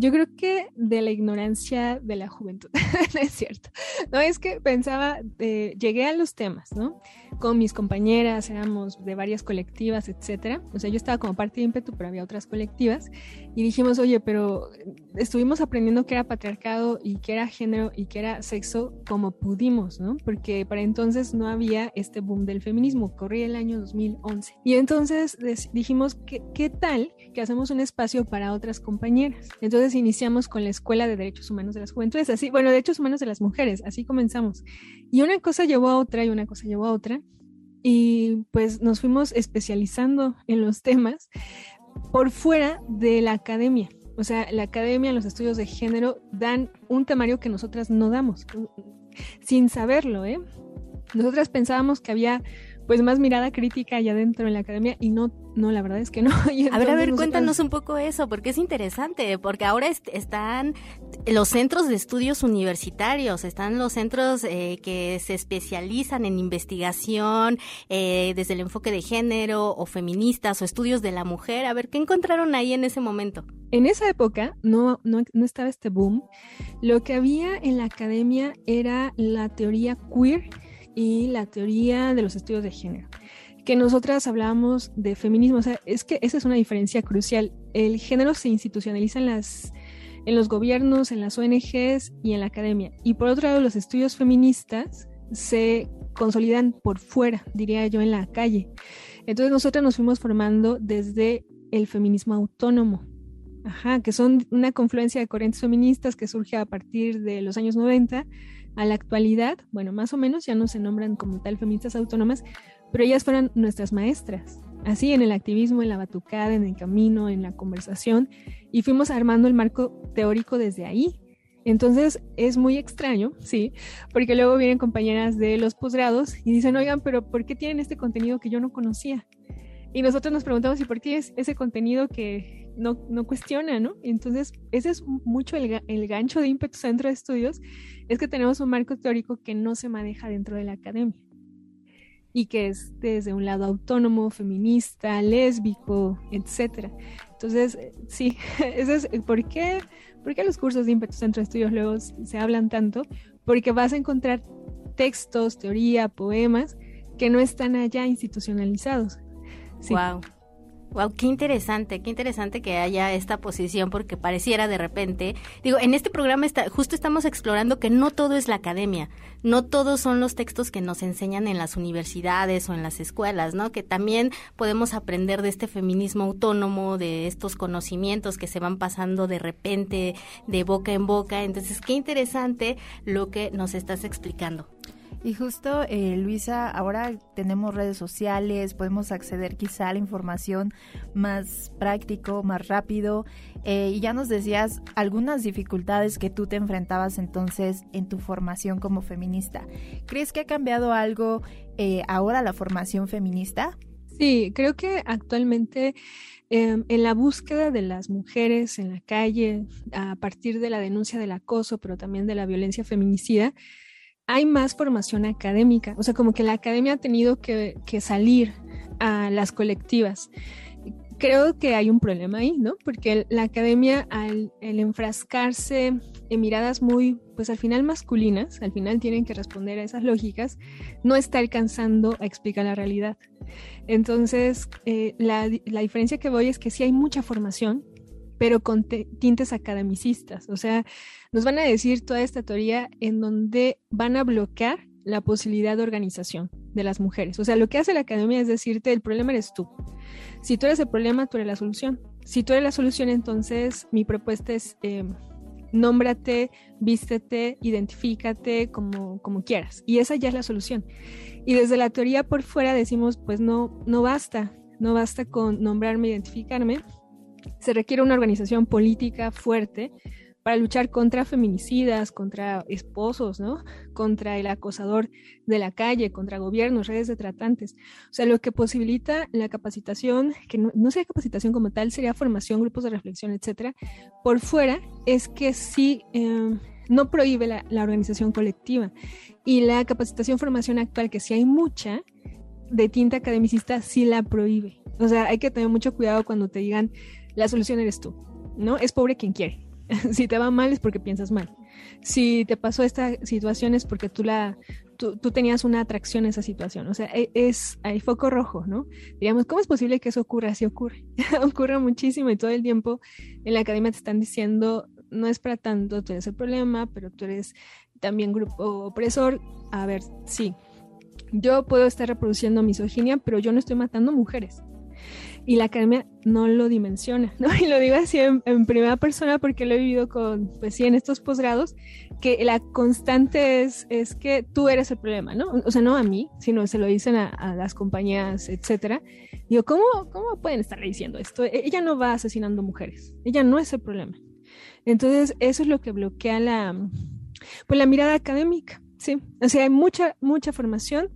Yo creo que de la ignorancia de la juventud, (laughs) no es cierto. No, es que pensaba, eh, llegué a los temas, ¿no? Con mis compañeras, éramos de varias colectivas, etcétera. O sea, yo estaba como parte de ímpetu, pero había otras colectivas. Y dijimos, oye, pero estuvimos aprendiendo qué era patriarcado y qué era género y qué era sexo como pudimos, ¿no? Porque para entonces no había este boom del feminismo, corría el año 2011. Y entonces dijimos, ¿qué, ¿qué tal que hacemos un espacio para otras compañeras? Entonces iniciamos con la Escuela de Derechos Humanos de las Juventudes, así, bueno, Derechos Humanos de las Mujeres, así comenzamos. Y una cosa llevó a otra y una cosa llevó a otra. Y pues nos fuimos especializando en los temas por fuera de la academia. O sea, la academia, los estudios de género dan un temario que nosotras no damos, sin saberlo, ¿eh? Nosotras pensábamos que había pues más mirada crítica allá dentro en la academia y no, no, la verdad es que no. (laughs) a ver, a ver, cuéntanos un poco eso, porque es interesante, porque ahora están los centros de estudios universitarios, están los centros eh, que se especializan en investigación eh, desde el enfoque de género o feministas o estudios de la mujer. A ver, ¿qué encontraron ahí en ese momento? En esa época no, no, no estaba este boom. Lo que había en la academia era la teoría queer y la teoría de los estudios de género. Que nosotras hablábamos de feminismo, o sea, es que esa es una diferencia crucial. El género se institucionaliza en, las, en los gobiernos, en las ONGs y en la academia. Y por otro lado, los estudios feministas se consolidan por fuera, diría yo, en la calle. Entonces nosotras nos fuimos formando desde el feminismo autónomo, Ajá, que son una confluencia de corrientes feministas que surge a partir de los años 90 a la actualidad, bueno, más o menos ya no se nombran como tal feministas autónomas, pero ellas fueron nuestras maestras, así en el activismo, en la batucada, en el camino, en la conversación, y fuimos armando el marco teórico desde ahí. Entonces es muy extraño, sí, porque luego vienen compañeras de los posgrados y dicen, oigan, pero ¿por qué tienen este contenido que yo no conocía? Y nosotros nos preguntamos, ¿y por qué es ese contenido que, no, no cuestiona, ¿no? Entonces, ese es mucho el, el gancho de ímpetu centro de estudios, es que tenemos un marco teórico que no se maneja dentro de la academia y que es desde un lado autónomo, feminista, lésbico, etcétera. Entonces, eh, sí, (laughs) eso es ¿por qué, por qué los cursos de ímpetu centro de estudios luego se hablan tanto? Porque vas a encontrar textos, teoría, poemas que no están allá institucionalizados. Wow. Wow, qué interesante, qué interesante que haya esta posición porque pareciera de repente, digo, en este programa está, justo estamos explorando que no todo es la academia, no todos son los textos que nos enseñan en las universidades o en las escuelas, ¿no? Que también podemos aprender de este feminismo autónomo, de estos conocimientos que se van pasando de repente de boca en boca. Entonces, qué interesante lo que nos estás explicando. Y justo, eh, Luisa, ahora tenemos redes sociales, podemos acceder quizá a la información más práctico, más rápido. Eh, y ya nos decías algunas dificultades que tú te enfrentabas entonces en tu formación como feminista. ¿Crees que ha cambiado algo eh, ahora la formación feminista? Sí, creo que actualmente em, en la búsqueda de las mujeres en la calle, a partir de la denuncia del acoso, pero también de la violencia feminicida, hay más formación académica, o sea, como que la academia ha tenido que, salir a las colectivas. Creo que hay un problema ahí, ¿no? Porque la academia, al enfrascarse en miradas muy, pues al final masculinas, al final tienen que responder a esas lógicas, no está alcanzando a explicar la realidad. Entonces, eh, la, la diferencia que voy es que sí hay mucha formación, pero con tintes academicistas. O sea, nos van a decir toda esta teoría en donde van a bloquear la posibilidad de organización de las mujeres. O sea, lo que hace la academia es decirte, el problema eres tú. Si tú eres el problema, tú eres la solución. Si tú eres la solución, entonces mi propuesta es eh, nómbrate, vístete, identifícate como, como quieras. Y esa ya es la solución. Y desde la teoría por fuera decimos, pues no, no basta, no basta con nombrarme, identificarme, se requiere una organización política fuerte para luchar contra feminicidas, contra esposos, ¿no? Contra el acosador de la calle, contra gobiernos, redes de tratantes. O sea, lo que posibilita la capacitación, que no, no sea capacitación como tal, sería formación, grupos de reflexión, etcétera. Por fuera es que sí em, no prohíbe la, la organización colectiva. Y la capacitación, formación actual, que sí hay mucha, de tinta academicista, sí la prohíbe. O sea, hay que tener mucho cuidado cuando te digan la solución eres tú, ¿no? Es pobre quien quiere. (laughs) si te va mal es porque piensas mal. Si te pasó esta situación es porque tú la tú, tenías una atracción a esa situación. O sea, e, es hay foco rojo, ¿no? Diríamos, ¿cómo es posible que eso ocurra? Así ocurre. (laughs) ocurre muchísimo y todo el tiempo en la academia te están diciendo, no es para tanto, tú eres el problema, pero tú eres también grupo opresor. A ver, sí. Yo puedo estar reproduciendo misoginia, pero yo no estoy matando mujeres y la academia no lo dimensiona, ¿no? (laughs) Y lo digo así en, primera persona porque lo he vivido con, pues sí, en estos posgrados, que la constante es, es que tú eres el problema, ¿no? O sea, no a mí, sino se lo dicen a, las compañías, etcétera. Digo, ¿cómo, ¿cómo pueden estar diciendo esto? E, ella no va asesinando mujeres, ella no es el problema. Entonces, eso es lo que bloquea la, pues la mirada académica, ¿sí? O sea, hay mucha, mucha formación,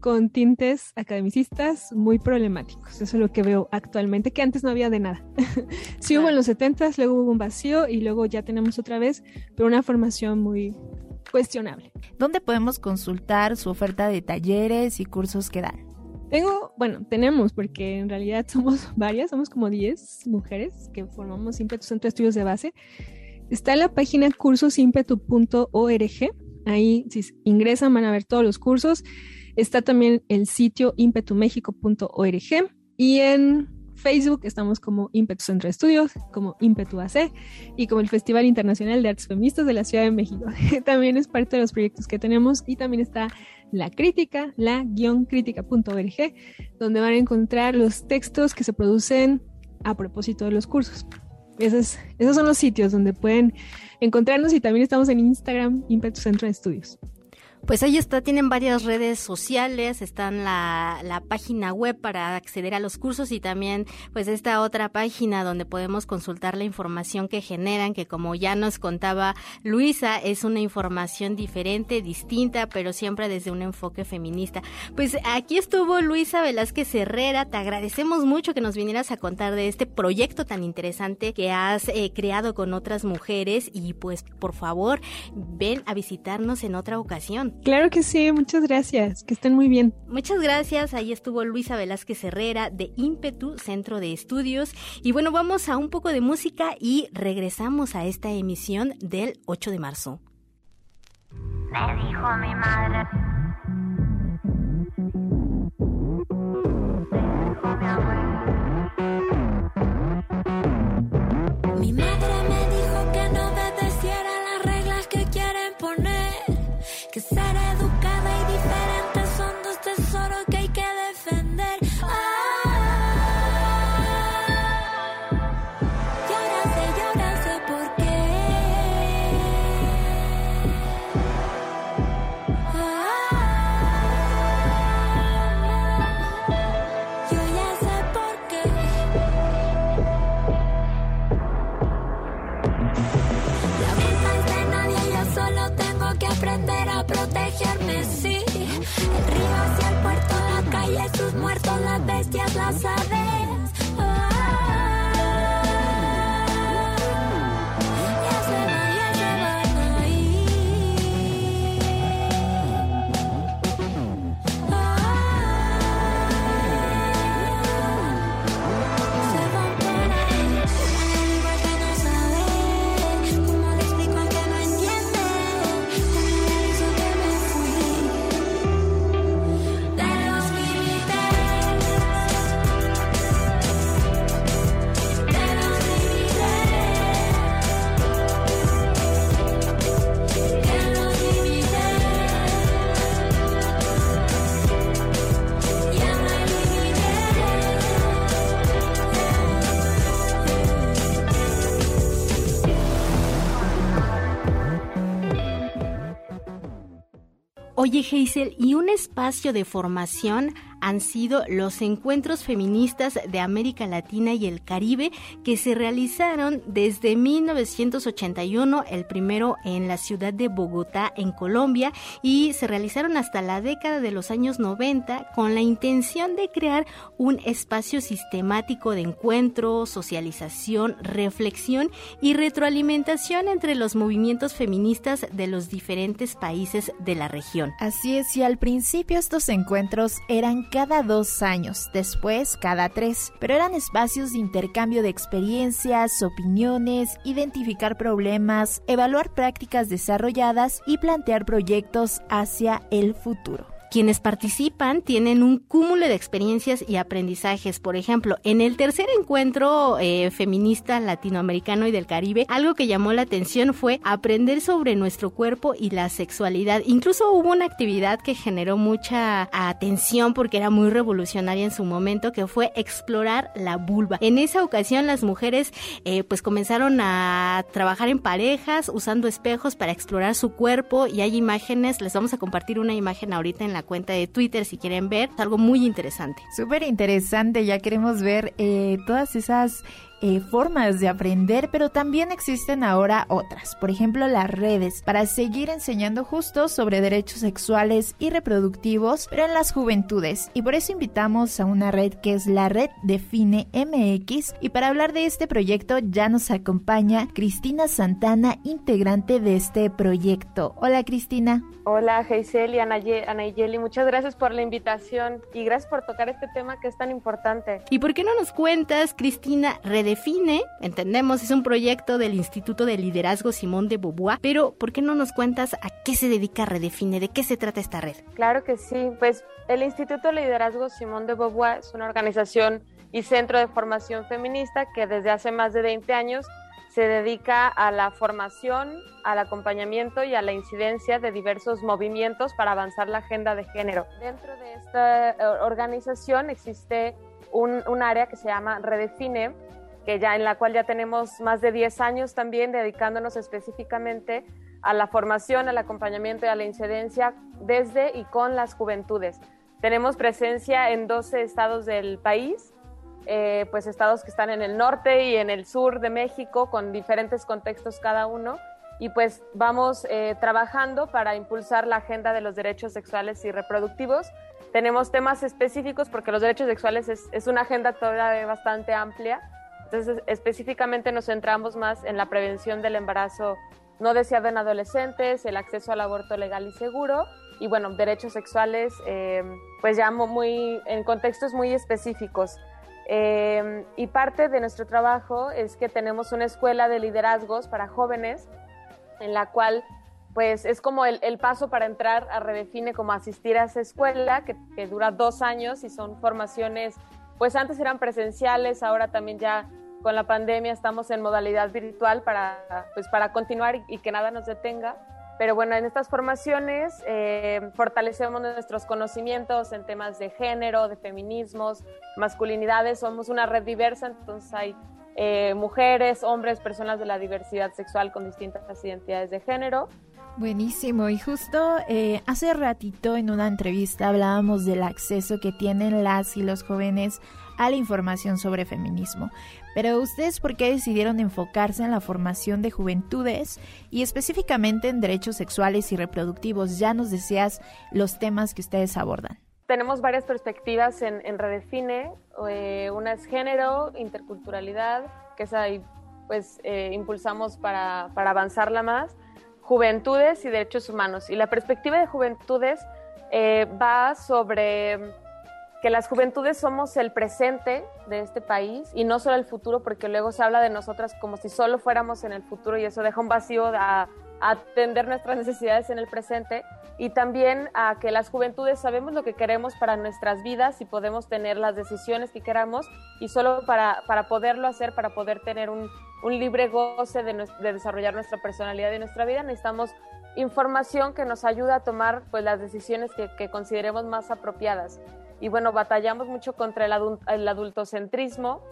con tintes academicistas muy problemáticos. Eso es lo que veo actualmente, que antes no había de nada. (laughs) sí hubo en los 70 luego hubo un vacío y luego ya tenemos otra vez, pero una formación muy cuestionable. ¿Dónde podemos consultar su oferta de talleres y cursos que dan? Tengo, bueno, tenemos, porque en realidad (laughs) somos varias, somos como 10 mujeres que formamos Impetu Centro de Estudios de Base. Está en la página cursosimpetu.org. Ahí, si ingresan, van a ver todos los cursos. Está también el sitio impetumexico.org y en Facebook estamos como Impetu Centro de Estudios, como Impetu AC y como el Festival Internacional de Artes Feministas de la Ciudad de México. (laughs) también es parte de los proyectos que tenemos y también está la crítica, la crítica.org, donde van a encontrar los textos que se producen a propósito de los cursos. Esos, esos son los sitios donde pueden encontrarnos y también estamos en Instagram, Impetu Centro de Estudios. Pues ahí está, tienen varias redes sociales, están la, la página web para acceder a los cursos y también pues esta otra página donde podemos consultar la información que generan, que como ya nos contaba Luisa, es una información diferente, distinta, pero siempre desde un enfoque feminista. Pues aquí estuvo Luisa Velázquez Herrera, te agradecemos mucho que nos vinieras a contar de este proyecto tan interesante que has eh, creado con otras mujeres y pues por favor ven a visitarnos en otra ocasión. Claro que sí, muchas gracias, que estén muy bien. Muchas gracias, ahí estuvo Luisa Velázquez Herrera de Ímpetu, Centro de Estudios. Y bueno, vamos a un poco de música y regresamos a esta emisión del 8 de marzo. Me dijo mi madre. Me dijo mi abuelo. ¿Y un espacio de formación han sido los encuentros feministas de América Latina y el Caribe que se realizaron desde 1981, el primero en la ciudad de Bogotá, en Colombia, y se realizaron hasta la década de los años 90 con la intención de crear un espacio sistemático de encuentro, socialización, reflexión y retroalimentación entre los movimientos feministas de los diferentes países de la región. Así es, y al principio estos encuentros eran cada dos años, después cada tres, pero eran espacios de intercambio de experiencias, opiniones, identificar problemas, evaluar prácticas desarrolladas y plantear proyectos hacia el futuro. Quienes participan tienen un cúmulo de experiencias y aprendizajes. Por ejemplo, en el tercer encuentro eh, feminista latinoamericano y del Caribe, algo que llamó la atención fue aprender sobre nuestro cuerpo y la sexualidad. Incluso hubo una actividad que generó mucha atención porque era muy revolucionaria en su momento, que fue explorar la vulva. En esa ocasión las mujeres eh, pues comenzaron a trabajar en parejas usando espejos para explorar su cuerpo y hay imágenes, les vamos a compartir una imagen ahorita en la cuenta de Twitter si quieren ver. Es algo muy interesante. Súper interesante, ya queremos ver eh, todas esas eh, formas de aprender, pero también existen ahora otras, por ejemplo las redes, para seguir enseñando justo sobre derechos sexuales y reproductivos, pero en las juventudes. Y por eso invitamos a una red que es la red Define MX. Y para hablar de este proyecto ya nos acompaña Cristina Santana, integrante de este proyecto. Hola Cristina. Hola Geisel y Anayeli, muchas gracias por la invitación y gracias por tocar este tema que es tan importante. ¿Y por qué no nos cuentas, Cristina, Redefine? Entendemos, es un proyecto del Instituto de Liderazgo Simón de Beauvoir, pero ¿por qué no nos cuentas a qué se dedica Redefine? ¿De qué se trata esta red? Claro que sí, pues el Instituto de Liderazgo Simón de Beauvoir es una organización y centro de formación feminista que desde hace más de 20 años se dedica a la formación, al acompañamiento y a la incidencia de diversos movimientos para avanzar la agenda de género. Dentro de esta eh, organización existe un, área que se llama Redefine, que ya, en la cual ya tenemos más de 10 años también dedicándonos específicamente a la formación, al acompañamiento y a la incidencia desde y con las juventudes. Tenemos presencia en 12 estados del país, eh, pues estados que están en el norte y en el sur de México con diferentes contextos cada uno y pues vamos eh, trabajando para impulsar la agenda de los derechos sexuales y reproductivos. Tenemos temas específicos porque los derechos sexuales es, es una agenda todavía bastante amplia, entonces específicamente nos centramos más en la prevención del embarazo no deseado en adolescentes, el acceso al aborto legal y seguro y bueno, derechos sexuales eh, pues ya muy en contextos muy específicos. Em, y parte de nuestro trabajo es que tenemos una escuela de liderazgos para jóvenes en la cual pues es como el, paso para entrar a Redefine, como asistir a esa escuela que, dura dos años y son formaciones, pues antes eran presenciales, ahora también ya con la pandemia estamos en modalidad virtual para, pues para continuar y que nada nos detenga. Pero bueno, en estas formaciones eh, fortalecemos nuestros conocimientos en temas de género, de feminismos, masculinidades. Somos una red diversa, entonces hay eh, mujeres, hombres, personas de la diversidad sexual con distintas identidades de género. Buenísimo, y justo eh, hace ratito en una entrevista hablábamos del acceso que tienen las y los jóvenes a la información sobre feminismo. Pero ustedes, ¿por qué decidieron enfocarse en la formación de juventudes y específicamente en derechos sexuales y reproductivos? Ya nos decías los temas que ustedes abordan. tenemos varias perspectivas en, en Redefine. Eh, una es género, interculturalidad, que es ahí, pues, eh, impulsamos para, para, avanzarla más. Juventudes y derechos humanos. Y la perspectiva de juventudes eh, va sobre que las juventudes somos el presente de este país y no solo el futuro, porque luego se habla de nosotras como si solo fuéramos en el futuro y eso deja un vacío a, atender nuestras necesidades en el presente y también a que las juventudes sabemos lo que queremos para nuestras vidas y podemos tener las decisiones que queramos y solo para, para poderlo hacer, para poder tener un, un libre goce de, de, desarrollar nuestra personalidad y nuestra vida, necesitamos información que nos ayude a tomar pues, las decisiones que, consideremos más apropiadas. Y bueno, batallamos mucho contra el adultocentrismo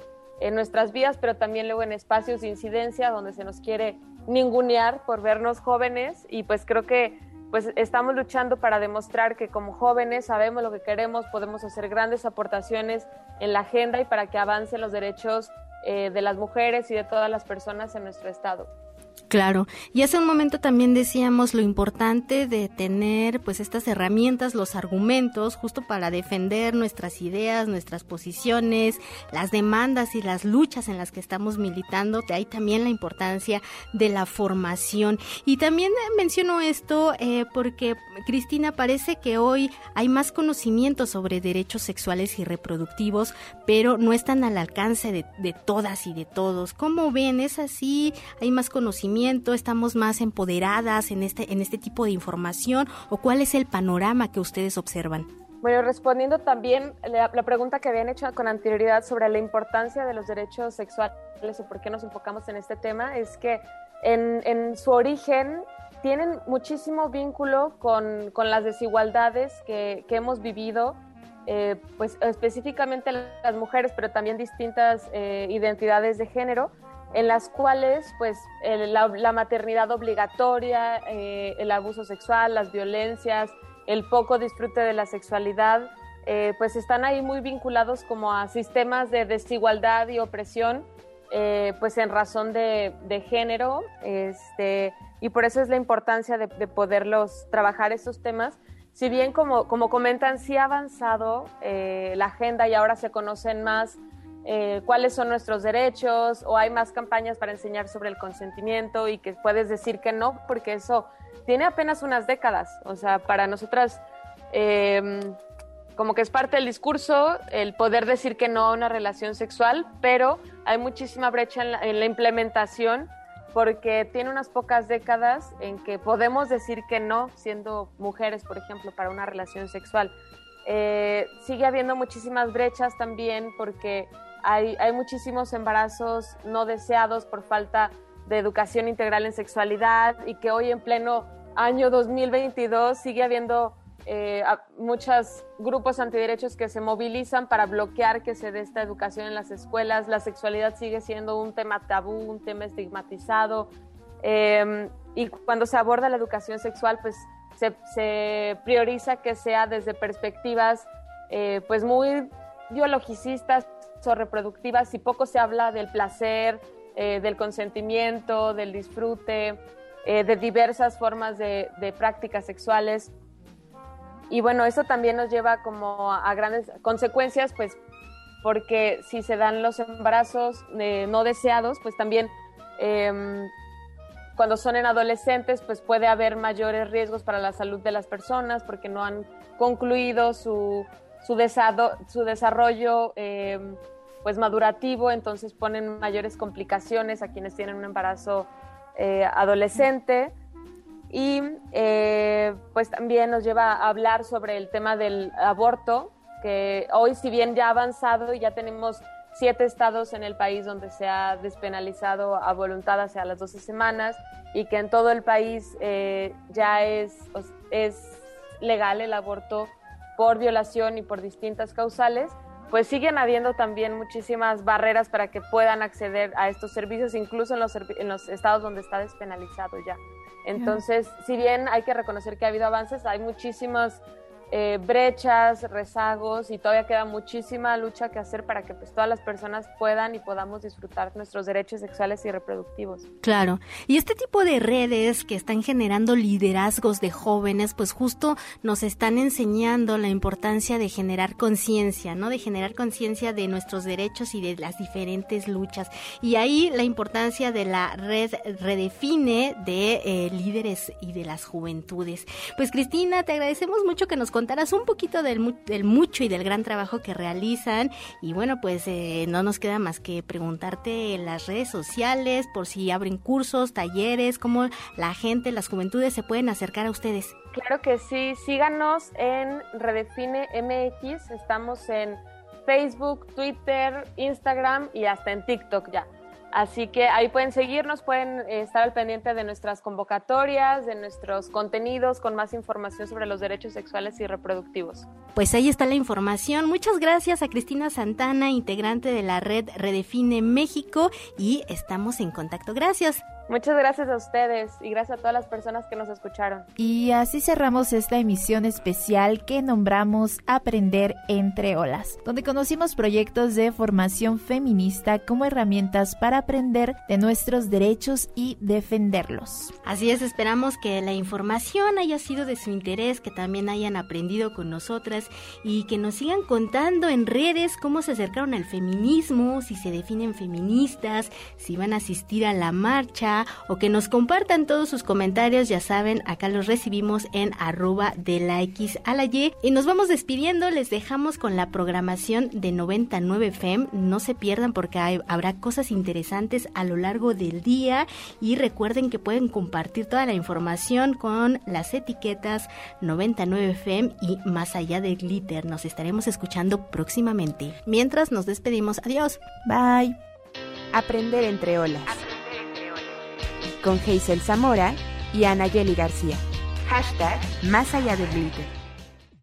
en nuestras vidas, pero también luego en espacios de incidencia donde se nos quiere ningunear por vernos jóvenes y pues creo que pues estamos luchando para demostrar que como jóvenes sabemos lo que queremos, podemos hacer grandes aportaciones en la agenda y para que avancen los derechos eh, de las mujeres y de todas las personas en nuestro estado. Claro, y hace un momento también decíamos lo importante de tener pues estas herramientas, los argumentos, justo para defender nuestras ideas, nuestras posiciones, las demandas y las luchas en las que estamos militando. De ahí también la importancia de la formación. Y también menciono esto eh, porque, Cristina, parece que hoy hay más conocimiento sobre derechos sexuales y reproductivos, pero no están al alcance de, de todas y de todos. ¿Cómo ven? ¿Es así? ¿Hay más conocimiento? Estamos más empoderadas en este, en este tipo de información o cuál es el panorama que ustedes observan? Bueno, respondiendo también la, la, pregunta que habían hecho con anterioridad sobre la importancia de los derechos sexuales o por qué nos enfocamos en este tema, es que en, en su origen tienen muchísimo vínculo con, con las desigualdades que, que hemos vivido, eh, pues específicamente las mujeres, pero también distintas eh, identidades de género, en las cuales pues el, la, la, maternidad obligatoria, eh, el abuso sexual, las violencias, el poco disfrute de la sexualidad, eh, pues están ahí muy vinculados como a sistemas de desigualdad y opresión, eh, pues en razón de, de, género, este, y por eso es la importancia de, de poderlos trabajar esos temas. Si bien, como, como comentan, sí ha avanzado eh, la agenda y ahora se conocen más eh, cuáles son nuestros derechos o hay más campañas para enseñar sobre el consentimiento y que puedes decir que no, porque eso tiene apenas unas décadas. O sea, para nosotras, eh, como que es parte del discurso el poder decir que no a una relación sexual, pero hay muchísima brecha en la, en la implementación porque tiene unas pocas décadas en que podemos decir que no, siendo mujeres, por ejemplo, para una relación sexual. Eh, sigue habiendo muchísimas brechas también porque hay, muchísimos embarazos no deseados por falta de educación integral en sexualidad y que hoy en pleno año 2022 sigue habiendo eh, muchos grupos antiderechos que se movilizan para bloquear que se dé esta educación en las escuelas. La sexualidad sigue siendo un tema tabú, un tema estigmatizado. Eh, y cuando se aborda la educación sexual, pues se, prioriza que sea desde perspectivas eh, pues muy biologicistas, reproductivas y poco se habla del placer, eh, del consentimiento, del disfrute, eh, de diversas formas de, prácticas sexuales. Y bueno, eso también nos lleva como a, a grandes consecuencias, pues porque si se dan los embarazos eh, no deseados, pues también em, cuando son en adolescentes, pues puede haber mayores riesgos para la salud de las personas porque no han concluido su su, su desarrollo eh, pues madurativo, entonces ponen mayores complicaciones a quienes tienen un embarazo eh, adolescente. Y eh, pues también nos lleva a hablar sobre el tema del aborto, que hoy si bien ya ha avanzado y ya tenemos siete estados en el país donde se ha despenalizado a voluntad hacia las 12 semanas y que en todo el país eh, ya es, es legal el aborto por violación y por distintas causales, pues siguen habiendo también muchísimas barreras para que puedan acceder a estos servicios, incluso en los, en los estados donde está despenalizado ya. Entonces, si bien hay que reconocer que ha habido avances, hay muchísimas eh, brechas, rezagos y todavía queda muchísima lucha que hacer para que pues, todas las personas puedan y podamos disfrutar nuestros derechos sexuales y reproductivos. Claro, y este tipo de redes que están generando liderazgos de jóvenes, pues justo nos están enseñando la importancia de generar conciencia, ¿no? De generar conciencia de nuestros derechos y de las diferentes luchas. Y ahí la importancia de la red redefine de eh, líderes y de las juventudes. Pues Cristina, te agradecemos mucho que nos contarás un poquito del, del mucho y del gran trabajo que realizan. Y bueno, pues eh, no nos queda más que preguntarte en las redes sociales por si abren cursos, talleres, cómo la gente, las juventudes se pueden acercar a ustedes. Claro que sí, síganos en Redefine MX, estamos en Facebook, Twitter, Instagram y hasta en TikTok ya. Así que ahí pueden seguirnos, pueden eh, estar al pendiente de nuestras convocatorias, de nuestros contenidos con más información sobre los derechos sexuales y reproductivos. Pues ahí está la información. Muchas gracias a Cristina Santana, integrante de la red Redefine México y estamos en contacto. Gracias. Muchas gracias a ustedes y gracias a todas las personas que nos escucharon. Y así cerramos esta emisión especial que nombramos Aprender entre olas, donde conocimos proyectos de formación feminista como herramientas para aprender de nuestros derechos y defenderlos. Así es, esperamos que la información haya sido de su interés, que también hayan aprendido con nosotras y que nos sigan contando en redes cómo se acercaron al feminismo, si se definen feministas, si van a asistir a la marcha o que nos compartan todos sus comentarios. Ya saben, acá los recibimos en arroba de la X a la Y. Y nos vamos despidiendo, les dejamos con la programación de 99 FEM. No se pierdan porque habrá cosas interesantes a lo largo del día. Y recuerden que pueden compartir toda la información con las etiquetas 99 FEM y más allá del glitter. Nos estaremos escuchando próximamente. Mientras nos despedimos, adiós. Bye. Aprender entre olas con Hazel Zamora y Anayeli García. Hashtag Más allá del glitter.